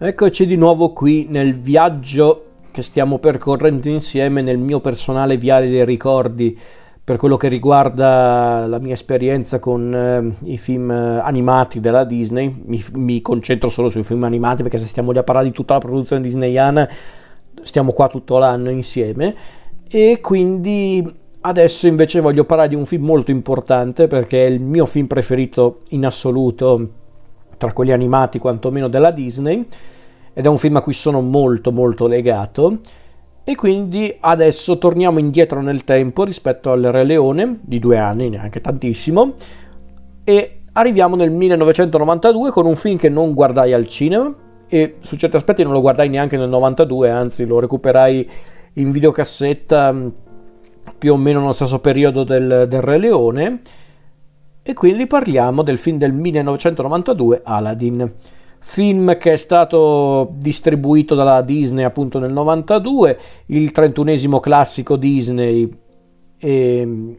Eccoci di nuovo qui nel viaggio che stiamo percorrendo insieme nel mio personale viale dei ricordi per quello che riguarda la mia esperienza con eh, i film eh, animati della Disney. Mi, mi, concentro solo sui film animati perché se stiamo lì a parlare di tutta la produzione disneyana stiamo qua tutto l'anno insieme e quindi adesso invece voglio parlare di un film molto importante perché è il mio film preferito in assoluto tra quelli animati quantomeno della Disney ed è un film a cui sono molto molto legato. E quindi adesso torniamo indietro nel tempo rispetto al Re Leone di due anni, neanche tantissimo, e arriviamo nel 1992 con un film che non guardai al cinema e su certi aspetti non lo guardai neanche nel 92, anzi lo recuperai in videocassetta più o meno nello stesso periodo del, del Re Leone e quindi parliamo del film del 1992 Aladdin. Film che è stato distribuito dalla Disney appunto nel 92 il 31esimo classico Disney e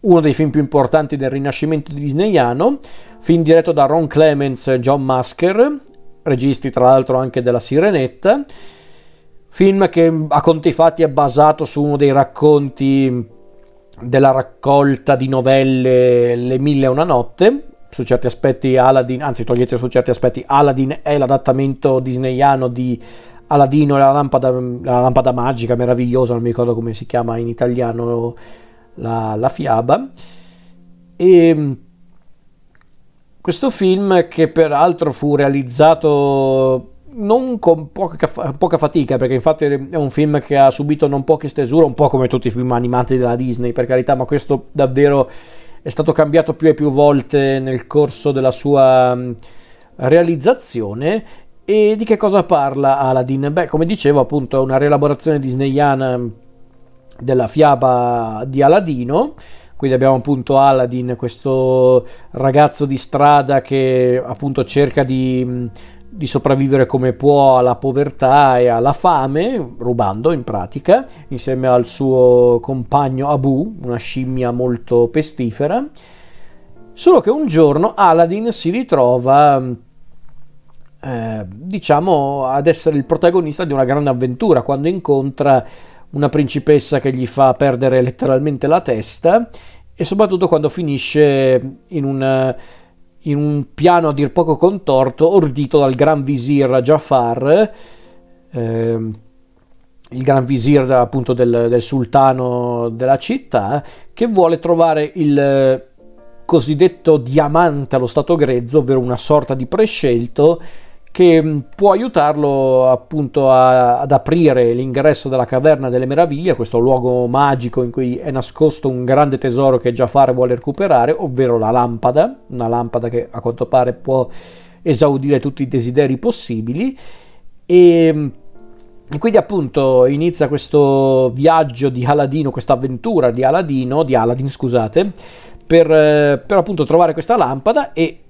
uno dei film più importanti del rinascimento disneyano film diretto da Ron Clements e John Masker registi tra l'altro anche della Sirenetta. Film che a conti fatti è basato su uno dei racconti della raccolta di novelle Le Mille e una notte. Su certi aspetti Aladdin, anzi togliete su certi aspetti, Aladdin è l'adattamento disneyano di Aladino e la lampada, la lampada magica meravigliosa, non mi ricordo come si chiama in italiano la, la fiaba. E questo film che peraltro fu realizzato non con poca, poca, fatica, perché infatti è un film che ha subito non poche stesure, un po' come tutti i film animati della Disney, per carità, ma questo davvero è stato cambiato più e più volte nel corso della sua realizzazione. E di che cosa parla Aladdin? Beh, come dicevo, appunto, è una rielaborazione disneyana della fiaba di Aladino. Quindi abbiamo appunto Aladdin, questo ragazzo di strada che appunto cerca di di sopravvivere come può alla povertà e alla fame, rubando in pratica, insieme al suo compagno Abu, una scimmia molto pestifera. Solo che un giorno Aladdin si ritrova, eh, diciamo, ad essere il protagonista di una grande avventura quando incontra una principessa che gli fa perdere letteralmente la testa e soprattutto quando finisce in un in un piano a dir poco contorto, ordito dal gran visir Jafar, eh, il gran visir appunto del, del, sultano della città, che vuole trovare il cosiddetto diamante allo stato grezzo, ovvero una sorta di prescelto che mm, può aiutarlo appunto a, ad aprire l'ingresso della caverna delle meraviglie, questo luogo magico in cui è nascosto un grande tesoro che Jafar vuole recuperare, ovvero la lampada, una lampada che a quanto pare può esaudire tutti i desideri possibili. E, mm, e quindi appunto inizia questo viaggio di Aladino, questa avventura di Aladino, di Aladdin scusate, per, eh, per appunto trovare questa lampada e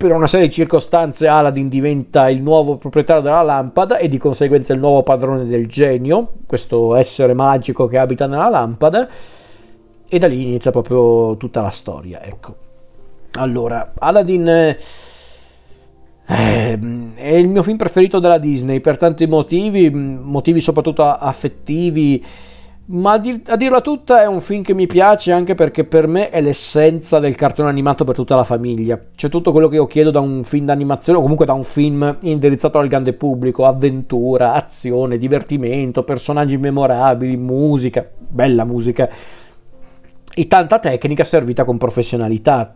per una serie di circostanze Aladdin diventa il nuovo proprietario della lampada e di conseguenza il nuovo padrone del genio, questo essere magico che abita nella lampada, e da lì inizia proprio tutta la storia, ecco. Allora, Aladdin eh, è il mio film preferito della Disney per tanti motivi, motivi soprattutto affettivi, ma a, dir- a, dirla tutta è un film che mi piace anche perché per me è l'essenza del cartone animato per tutta la famiglia. C'è tutto quello che io chiedo da un film d'animazione o comunque da un film indirizzato al grande pubblico, avventura, azione, divertimento, personaggi memorabili, musica, bella musica e tanta tecnica servita con professionalità.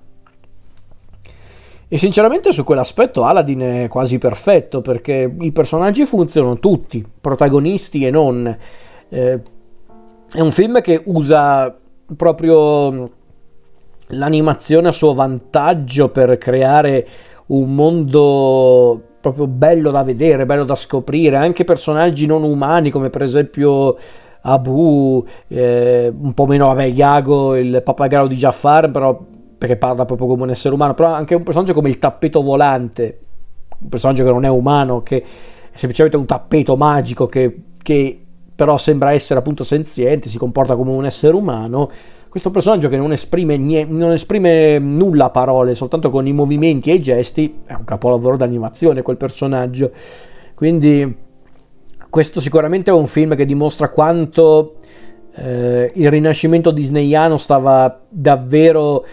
E sinceramente su quell'aspetto Aladdin è quasi perfetto perché i personaggi funzionano tutti, protagonisti e non. Eh, è un film che usa proprio l'animazione a suo vantaggio per creare un mondo proprio bello da vedere, bello da scoprire, anche personaggi non umani come per esempio Abu, eh, un po' meno vabbè Iago, il pappagallo di Jafar, però perché parla proprio come un essere umano, però anche un personaggio come il tappeto volante, un personaggio che non è umano, che è semplicemente un tappeto magico che, che però sembra essere appunto senziente, si comporta come un essere umano. Questo personaggio che non esprime, nie- non esprime nulla a parole, soltanto con i movimenti e i gesti, è un capolavoro d'animazione quel personaggio. Quindi questo sicuramente è un film che dimostra quanto eh, il rinascimento disneyano stava davvero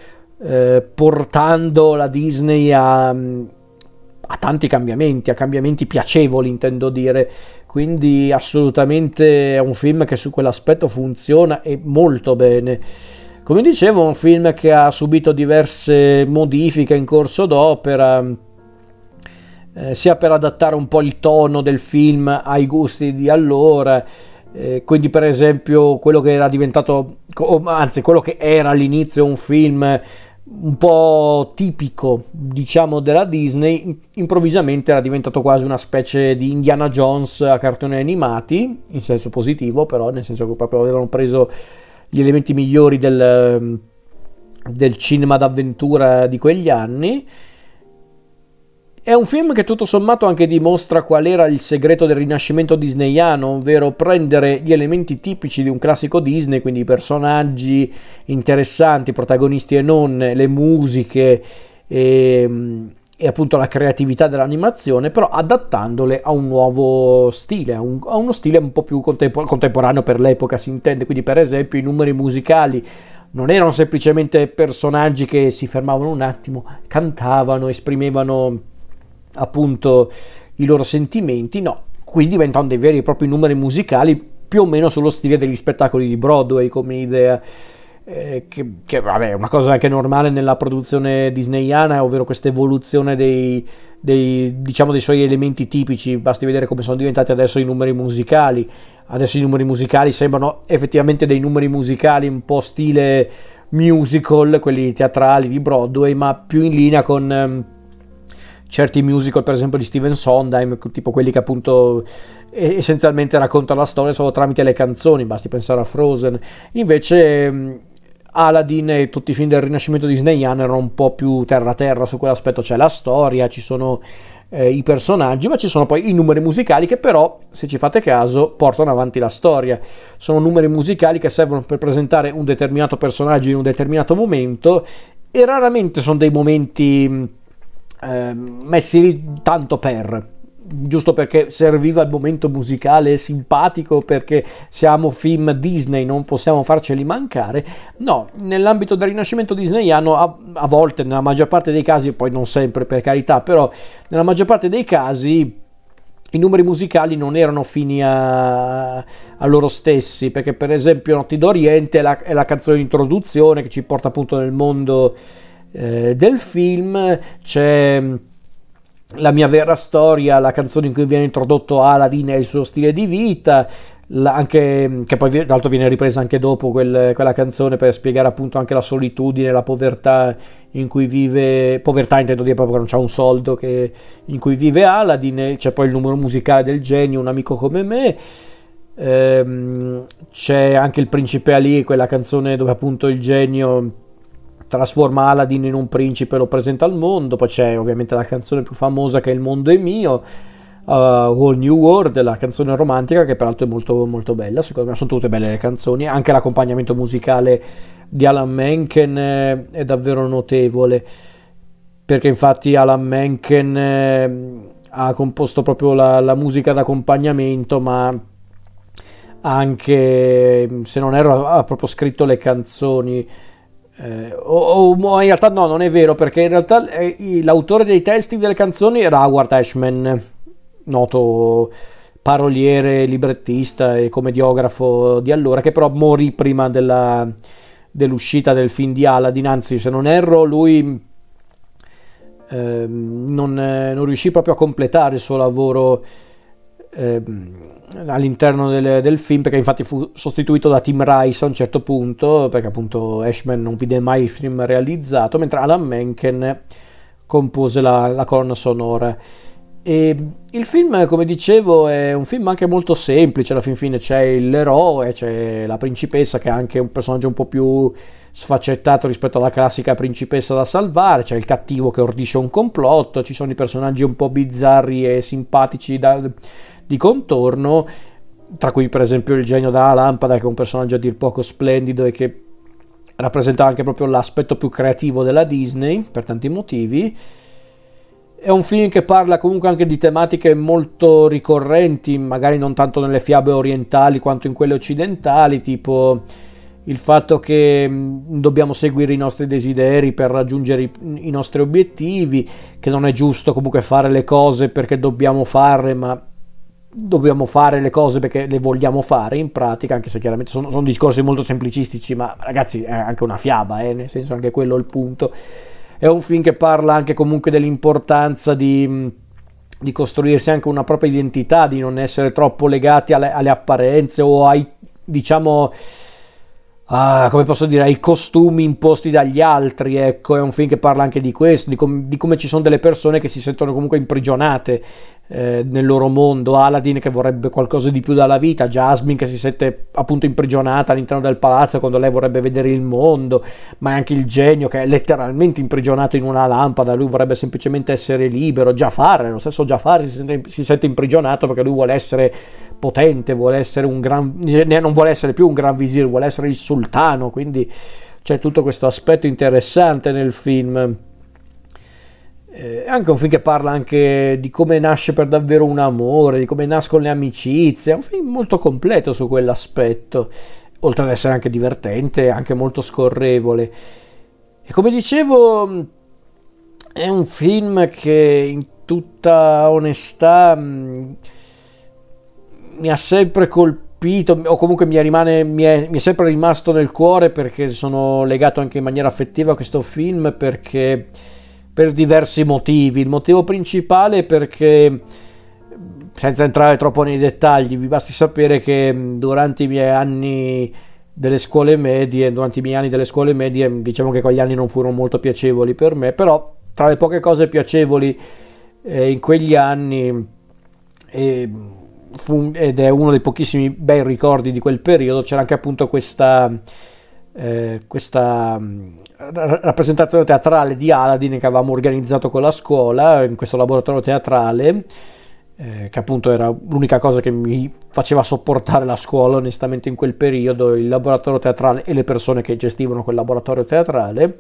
eh, portando la Disney a, a, tanti cambiamenti, a cambiamenti piacevoli intendo dire, quindi assolutamente è un film che su quell'aspetto funziona e molto bene. Come dicevo, è un film che ha subito diverse modifiche in corso d'opera, eh, sia per adattare un po' il tono del film ai gusti di allora, eh, quindi per esempio quello che era diventato, anzi quello che era all'inizio un film un po' tipico, diciamo, della Disney, improvvisamente era diventato quasi una specie di Indiana Jones a cartoni animati, in senso positivo però, nel senso che proprio avevano preso gli elementi migliori del, del cinema d'avventura di quegli anni è un film che tutto sommato anche dimostra qual era il segreto del rinascimento disneyano, ovvero prendere gli elementi tipici di un classico Disney, quindi i personaggi interessanti, protagonisti e non, le musiche e, e appunto la creatività dell'animazione, però adattandole a un nuovo stile, a, un, a uno stile un po' più contempor- contemporaneo per l'epoca, si intende. Quindi per esempio i numeri musicali non erano semplicemente personaggi che si fermavano un attimo, cantavano, esprimevano appunto i loro sentimenti, no, qui diventano dei veri e propri numeri musicali più o meno sullo stile degli spettacoli di Broadway come idea. Eh, che, che, vabbè è una cosa anche normale nella produzione disneyana, ovvero questa evoluzione dei, dei, diciamo, dei suoi elementi tipici. Basti vedere come sono diventati adesso i numeri musicali. Adesso i numeri musicali sembrano effettivamente dei numeri musicali un po' stile musical, quelli teatrali di Broadway, ma più in linea con. Ehm, certi musical, per esempio di Steven Sondheim, tipo quelli che appunto essenzialmente raccontano la storia solo tramite le canzoni, basti pensare a Frozen. Invece Aladdin e tutti i film del Rinascimento disneyano erano un po' più terra-terra su quell'aspetto, c'è la storia, ci sono eh, i personaggi, ma ci sono poi i numeri musicali che però, se ci fate caso, portano avanti la storia. Sono numeri musicali che servono per presentare un determinato personaggio in un determinato momento e raramente sono dei momenti eh, messi lì tanto per giusto perché serviva il momento musicale simpatico perché siamo film Disney non possiamo farceli mancare. No nell'ambito del rinascimento disneyano a, a volte nella maggior parte dei casi poi non sempre per carità però nella maggior parte dei casi i numeri musicali non erano fini a, a, loro stessi, perché per esempio Notti d'Oriente è la, è la canzone di introduzione che ci porta appunto nel mondo eh, del film, c'è mm, la mia vera storia, la canzone in cui viene introdotto Aladdin e il suo stile di vita, anche, mm, che poi tra l'altro viene ripresa anche dopo quel, quella canzone per spiegare appunto anche la solitudine, la povertà in cui vive, povertà intendo dire proprio che non c'è un soldo che, in cui vive Aladdin, c'è poi il numero musicale del genio, un amico come me, ehm, c'è anche il principe Ali, quella canzone dove appunto il genio trasforma Aladdin in un principe e lo presenta al mondo, poi c'è ovviamente la canzone più famosa che è Il mondo è mio, uh, Whole New World, la canzone romantica che peraltro è molto, molto bella, secondo me sono tutte belle le canzoni, anche l'accompagnamento musicale di Alan Menken è, è davvero notevole, perché infatti Alan Menken eh, ha composto proprio la, la musica d'accompagnamento, ma anche, se non erro, ha proprio scritto le canzoni. Eh, o, o, in realtà no, non è vero, perché in realtà eh, l'autore dei testi delle canzoni era Howard Ashman, noto paroliere, librettista e commediografo di allora, che però morì prima della, dell'uscita del film di Aladdin, anzi se non erro lui eh, non, non, riuscì proprio a completare il suo lavoro ehm, all'interno del, del, film perché infatti fu sostituito da Tim Rice a un certo punto perché appunto Ashman non vide mai il film realizzato mentre Alan Menken compose la, la colonna sonora. E il film come dicevo è un film anche molto semplice alla fin fine c'è l'eroe c'è la principessa che è anche un personaggio un po' più sfaccettato rispetto alla classica principessa da salvare c'è il cattivo che ordisce un complotto ci sono i personaggi un po' bizzarri e simpatici da di contorno, tra cui per esempio il genio della lampada, che è un personaggio a dir poco splendido e che rappresenta anche proprio l'aspetto più creativo della Disney per tanti motivi. È un film che parla comunque anche di tematiche molto ricorrenti, magari non tanto nelle fiabe orientali quanto in quelle occidentali, tipo il fatto che mm, dobbiamo seguire i nostri desideri per raggiungere i, i, nostri obiettivi, che non è giusto comunque fare le cose perché dobbiamo farle, ma dobbiamo fare le cose perché le vogliamo fare in pratica, anche se chiaramente sono, sono discorsi molto semplicistici, ma ragazzi è anche una fiaba, eh, nel senso anche quello è il punto. È un film che parla anche comunque dell'importanza di, di costruirsi anche una propria identità, di non essere troppo legati alle, alle apparenze o ai, diciamo, ah, come posso dire, ai costumi imposti dagli altri. Ecco, è un film che parla anche di questo, di, com- di come ci sono delle persone che si sentono comunque imprigionate eh, nel loro mondo, Aladdin che vorrebbe qualcosa di più dalla vita, Jasmine che si sente appunto imprigionata all'interno del palazzo quando lei vorrebbe vedere il mondo, ma anche il genio che è letteralmente imprigionato in una lampada, lui vorrebbe semplicemente essere libero, Jafar, lo stesso Jafar si sente, si sente imprigionato perché lui vuole essere potente, vuole essere un gran, non vuole essere più un gran visir, vuole essere il sultano, quindi c'è tutto questo aspetto interessante nel film. Eh, è anche un film che parla anche di come nasce per davvero un amore, di come nascono le amicizie, è un film molto completo su quell'aspetto, oltre ad essere anche divertente, anche molto scorrevole. E come dicevo, è un film che in tutta onestà mm, mi ha sempre colpito, o comunque mi, rimane, mi, è, mi è sempre rimasto nel cuore perché sono legato anche in maniera affettiva a questo film, perché per diversi motivi. Il motivo principale è perché, senza entrare troppo nei dettagli, vi basti sapere che durante i miei anni delle scuole medie, durante i miei anni delle scuole medie, diciamo che quegli anni non furono molto piacevoli per me, però tra le poche cose piacevoli eh, in quegli anni eh, fu, ed è uno dei pochissimi bei ricordi di quel periodo, c'era anche appunto questa eh, questa mm, rappresentazione teatrale di Aladdin che avevamo organizzato con la scuola in questo laboratorio teatrale eh, che appunto era l'unica cosa che mi faceva sopportare la scuola onestamente in quel periodo il laboratorio teatrale e le persone che gestivano quel laboratorio teatrale.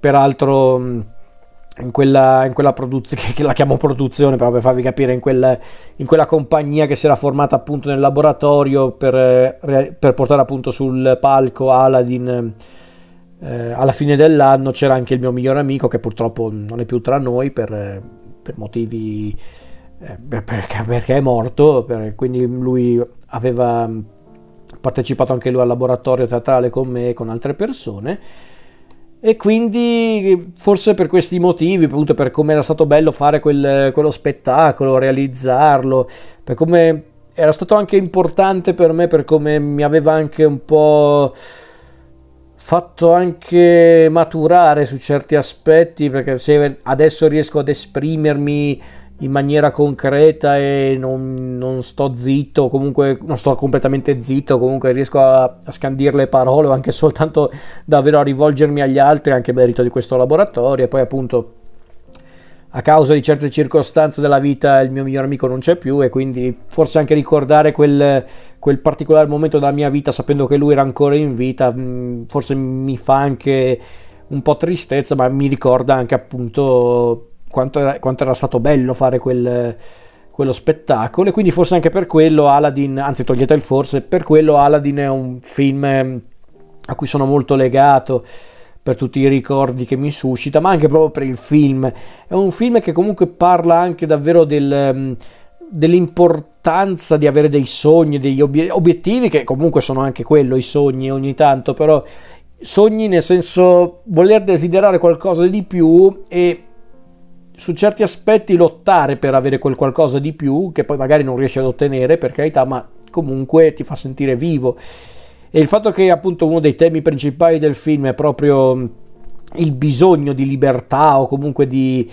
Peraltro mm, in quella, in quella produzione, che la chiamo produzione però per farvi capire, in quella, in quella compagnia che si era formata appunto nel laboratorio per, per portare appunto sul palco Aladdin eh, alla fine dell'anno c'era anche il mio migliore amico che purtroppo non è più tra noi per, per motivi eh, perché, perché, è morto, per, quindi lui aveva partecipato anche lui al laboratorio teatrale con me e con altre persone e quindi forse per questi motivi, appunto per come era stato bello fare quel, quello spettacolo, realizzarlo, per come era stato anche importante per me, per come mi aveva anche un po' fatto anche maturare su certi aspetti, perché se adesso riesco ad esprimermi in maniera concreta e non, non, sto zitto, comunque non sto completamente zitto, comunque riesco a, a scandire le parole o anche soltanto davvero a rivolgermi agli altri, anche merito di questo laboratorio. E poi appunto a causa di certe circostanze della vita il mio miglior amico non c'è più e quindi forse anche ricordare quel, quel particolare momento della mia vita sapendo che lui era ancora in vita, mm, forse mi fa anche un po' tristezza, ma mi ricorda anche appunto quanto era, quanto era stato bello fare quel, quello spettacolo e quindi forse anche per quello Aladdin, anzi togliete il forse, per quello Aladdin è un film ehm, a cui sono molto legato per tutti i ricordi che mi suscita, ma anche proprio per il film. È un film che comunque parla anche davvero del, ehm, dell'importanza di avere dei sogni, degli obiettivi, che comunque sono anche quello, i sogni ogni tanto, però sogni nel senso voler desiderare qualcosa di più e su certi aspetti lottare per avere quel qualcosa di più che poi magari non riesci ad ottenere per carità ma comunque ti fa sentire vivo. E il fatto che appunto uno dei temi principali del film è proprio mm, il bisogno di libertà o comunque di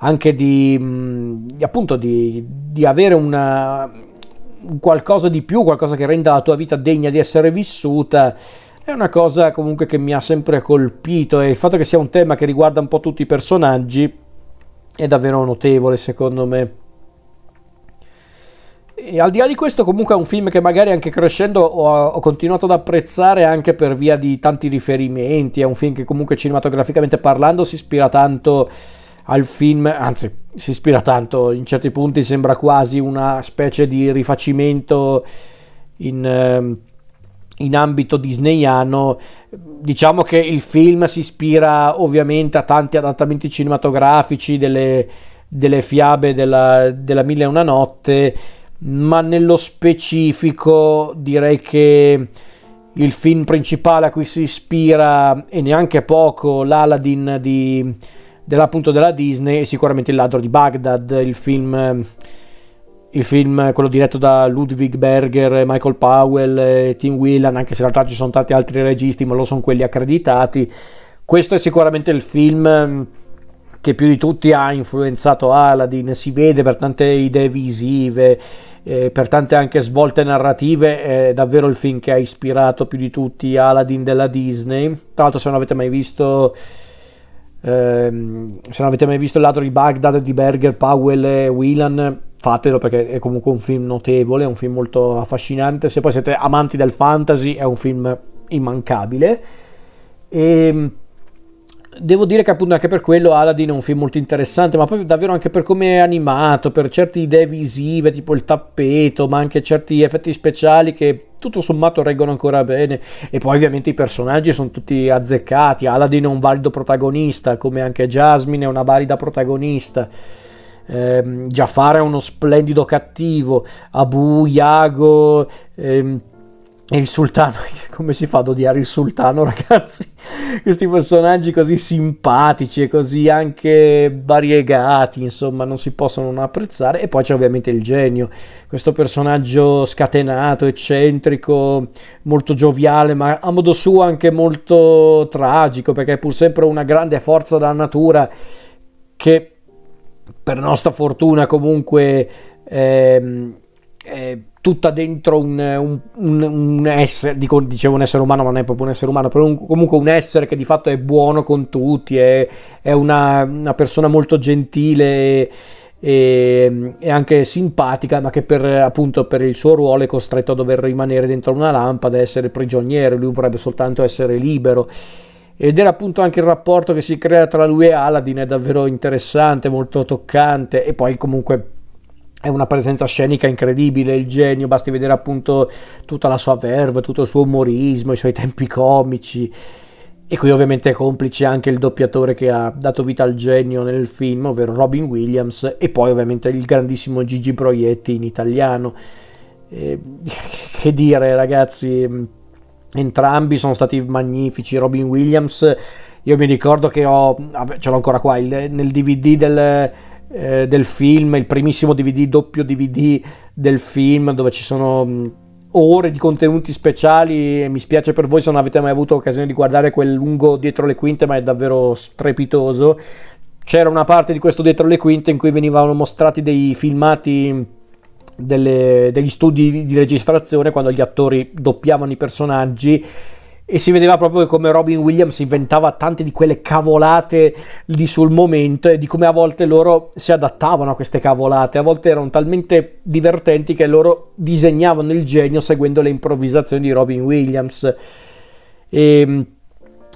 anche di, mm, appunto di, di avere una qualcosa di più, qualcosa che renda la tua vita degna di essere vissuta è una cosa comunque che mi ha sempre colpito. E il fatto che sia un tema che riguarda un po' tutti i personaggi è davvero notevole secondo me. E al di là di questo, comunque è un film che magari anche crescendo ho, ho, continuato ad apprezzare anche per via di tanti riferimenti. È un film che comunque cinematograficamente parlando si ispira tanto al film, anzi si ispira tanto, in certi punti sembra quasi una specie di rifacimento in, ehm, in ambito disneyano. Diciamo che il film si ispira ovviamente a tanti adattamenti cinematografici delle, delle fiabe della, della Mille e una notte, ma nello specifico direi che il film principale a cui si ispira e neanche poco l'Aladdin di, della Disney è sicuramente Il ladro di Baghdad, il film il film, quello diretto da Ludwig Berger, Michael Powell Tim Whelan, anche se in realtà ci sono tanti altri registi, ma lo sono quelli accreditati. Questo è sicuramente il film mm, che più di tutti ha influenzato Aladdin, si vede per tante idee visive, eh, per tante anche svolte narrative, è davvero il film che ha ispirato più di tutti Aladdin della Disney. Tra l'altro se non avete mai visto... Ehm, se non avete mai visto Il ladro di Baghdad di Berger, Powell e Whelan fatelo perché è comunque un film notevole, è un film molto affascinante. Se poi siete amanti del fantasy, è un film immancabile. E ehm, devo dire che appunto anche per quello Aladdin è un film molto interessante, ma poi davvero anche per come è animato, per certe idee visive, tipo il tappeto, ma anche certi effetti speciali che tutto sommato reggono ancora bene. E poi ovviamente i personaggi sono tutti azzeccati. Aladdin è un valido protagonista, come anche Jasmine è una valida protagonista eh, Jafar è uno splendido cattivo, Abu, Iago, ehm, il sultano, come si fa ad odiare il sultano ragazzi? Questi personaggi così simpatici e così anche variegati, insomma, non si possono non apprezzare. E poi c'è ovviamente il genio, questo personaggio scatenato, eccentrico, molto gioviale, ma a modo suo anche molto tragico, perché è pur sempre una grande forza della natura che per nostra fortuna comunque ehm, è tutta dentro un, un, un, un essere, dico, dicevo un essere umano ma non è proprio un essere umano, però comunque un essere che di fatto è buono con tutti, è, è una, una, persona molto gentile e, e, anche simpatica, ma che per, appunto per il suo ruolo è costretto a dover rimanere dentro una lampada e essere prigioniero, lui vorrebbe soltanto essere libero ed era appunto anche il rapporto che si crea tra lui e Aladdin è davvero interessante, molto toccante e poi comunque è una presenza scenica incredibile, il genio, basti vedere appunto tutta la sua verve, tutto il suo umorismo, i suoi tempi comici e qui ovviamente è complice anche il doppiatore che ha dato vita al genio nel film, ovvero Robin Williams e poi ovviamente il grandissimo Gigi Proietti in italiano. Eh, che dire ragazzi, entrambi sono stati magnifici. Robin Williams, io mi ricordo che ho, ce l'ho ancora qua, il, nel DVD del, eh, del, film, il primissimo DVD, doppio DVD del film, dove ci sono ore di contenuti speciali. E mi spiace per voi se non avete mai avuto occasione di guardare quel lungo dietro le quinte, ma è davvero strepitoso. C'era una parte di questo dietro le quinte in cui venivano mostrati dei filmati delle, degli studi di registrazione quando gli attori doppiavano i personaggi e si vedeva proprio come Robin Williams inventava tante di quelle cavolate lì sul momento e di come a volte loro si adattavano a queste cavolate, a volte erano talmente divertenti che loro disegnavano il genio seguendo le improvvisazioni di Robin Williams. E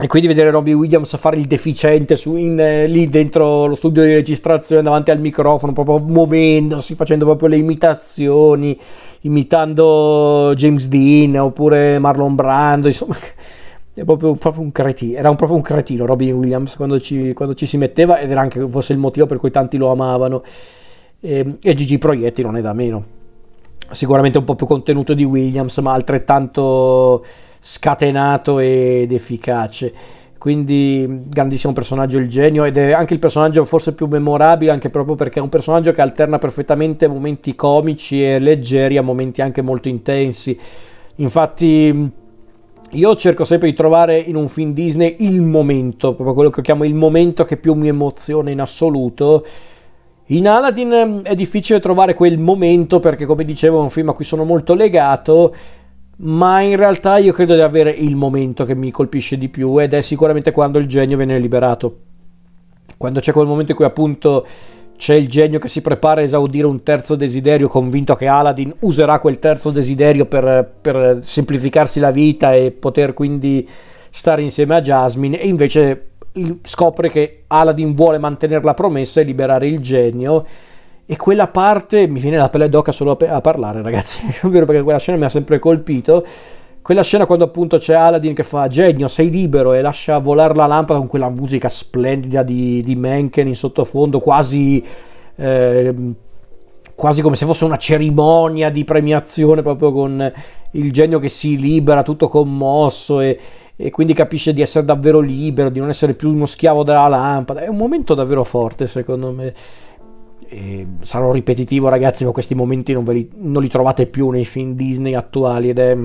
e quindi vedere Robbie Williams fare il deficiente su, in, eh, lì dentro lo studio di registrazione davanti al microfono, proprio muovendosi, facendo proprio le imitazioni, imitando James Dean oppure Marlon Brando, insomma, è proprio, proprio un cretino, era un, proprio un cretino Robin Williams quando ci, quando ci, si metteva ed era anche forse il motivo per cui tanti lo amavano. E, e Gigi Proietti non è da meno, sicuramente un po' più contenuto di Williams, ma altrettanto scatenato ed efficace. Quindi grandissimo personaggio il genio ed è anche il personaggio forse più memorabile anche proprio perché è un personaggio che alterna perfettamente momenti comici e leggeri a momenti anche molto intensi. Infatti io cerco sempre di trovare in un film Disney il momento, proprio quello che chiamo il momento che più mi emoziona in assoluto. In Aladdin è difficile trovare quel momento perché come dicevo è un film a cui sono molto legato ma in realtà io credo di avere il momento che mi colpisce di più ed è sicuramente quando il genio viene liberato. Quando c'è quel momento in cui appunto c'è il genio che si prepara a esaudire un terzo desiderio, convinto che Aladdin userà quel terzo desiderio per, per semplificarsi la vita e poter quindi stare insieme a Jasmine, e invece scopre che Aladdin vuole mantenere la promessa e liberare il genio e quella parte mi viene la pelle d'oca solo a, parlare ragazzi, vero perché quella scena mi ha sempre colpito quella scena quando appunto c'è Aladdin che fa genio sei libero e lascia volare la lampada con quella musica splendida di, di Mencken in sottofondo quasi eh, quasi come se fosse una cerimonia di premiazione proprio con il genio che si libera tutto commosso e, e quindi capisce di essere davvero libero, di non essere più uno schiavo della lampada. È un momento davvero forte secondo me. E sarò ripetitivo ragazzi, ma questi momenti non, li, non li trovate più nei film Disney attuali ed è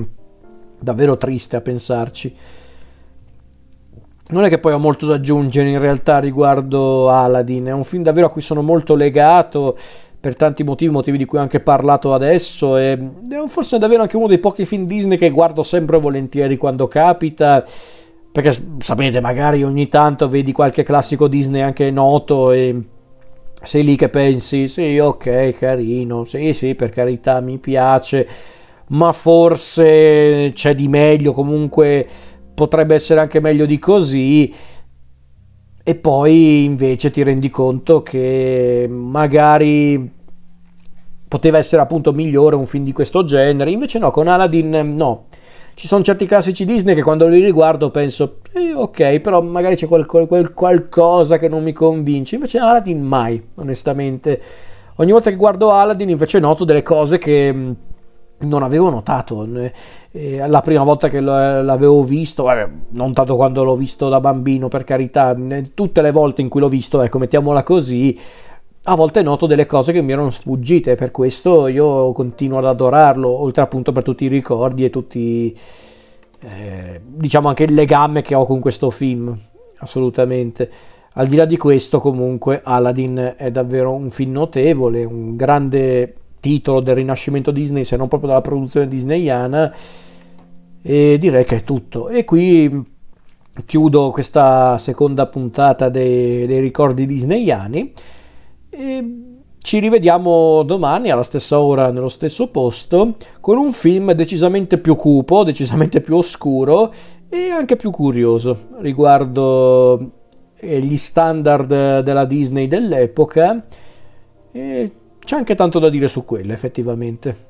davvero triste a pensarci. Non è che poi ho molto da aggiungere in realtà riguardo Aladdin, è un film davvero a cui sono molto legato per tanti motivi, motivi di cui ho anche parlato adesso e è forse davvero anche uno dei pochi film Disney che guardo sempre volentieri quando capita perché sapete magari ogni tanto vedi qualche classico Disney anche noto e sei lì che pensi sì ok carino sì sì per carità mi piace ma forse c'è di meglio comunque potrebbe essere anche meglio di così e poi invece ti rendi conto che magari poteva essere appunto migliore un film di questo genere, invece no, con Aladdin no. Ci sono certi classici Disney che quando li riguardo penso, eh, ok, però magari c'è quel, quel, qualcosa che non mi convince. Invece Aladdin mai, onestamente. Ogni volta che guardo Aladdin invece noto delle cose che non avevo notato. la prima volta che l'avevo visto, non tanto quando l'ho visto da bambino, per carità, tutte le volte in cui l'ho visto, ecco, mettiamola così, a volte noto delle cose che mi erano sfuggite, per questo io continuo ad adorarlo, oltre appunto per tutti i ricordi e tutti, eh, diciamo anche il legame che ho con questo film, assolutamente. Al di là di questo, comunque, Aladdin è davvero un film notevole, un grande titolo del rinascimento Disney, se non proprio dalla produzione disneyana. E direi che è tutto. E qui chiudo questa seconda puntata dei, dei ricordi disneyani. E ci rivediamo domani alla stessa ora, nello stesso posto, con un film decisamente più cupo, decisamente più oscuro e anche più curioso riguardo eh, gli standard della Disney dell'epoca. E c'è anche tanto da dire su quello, effettivamente.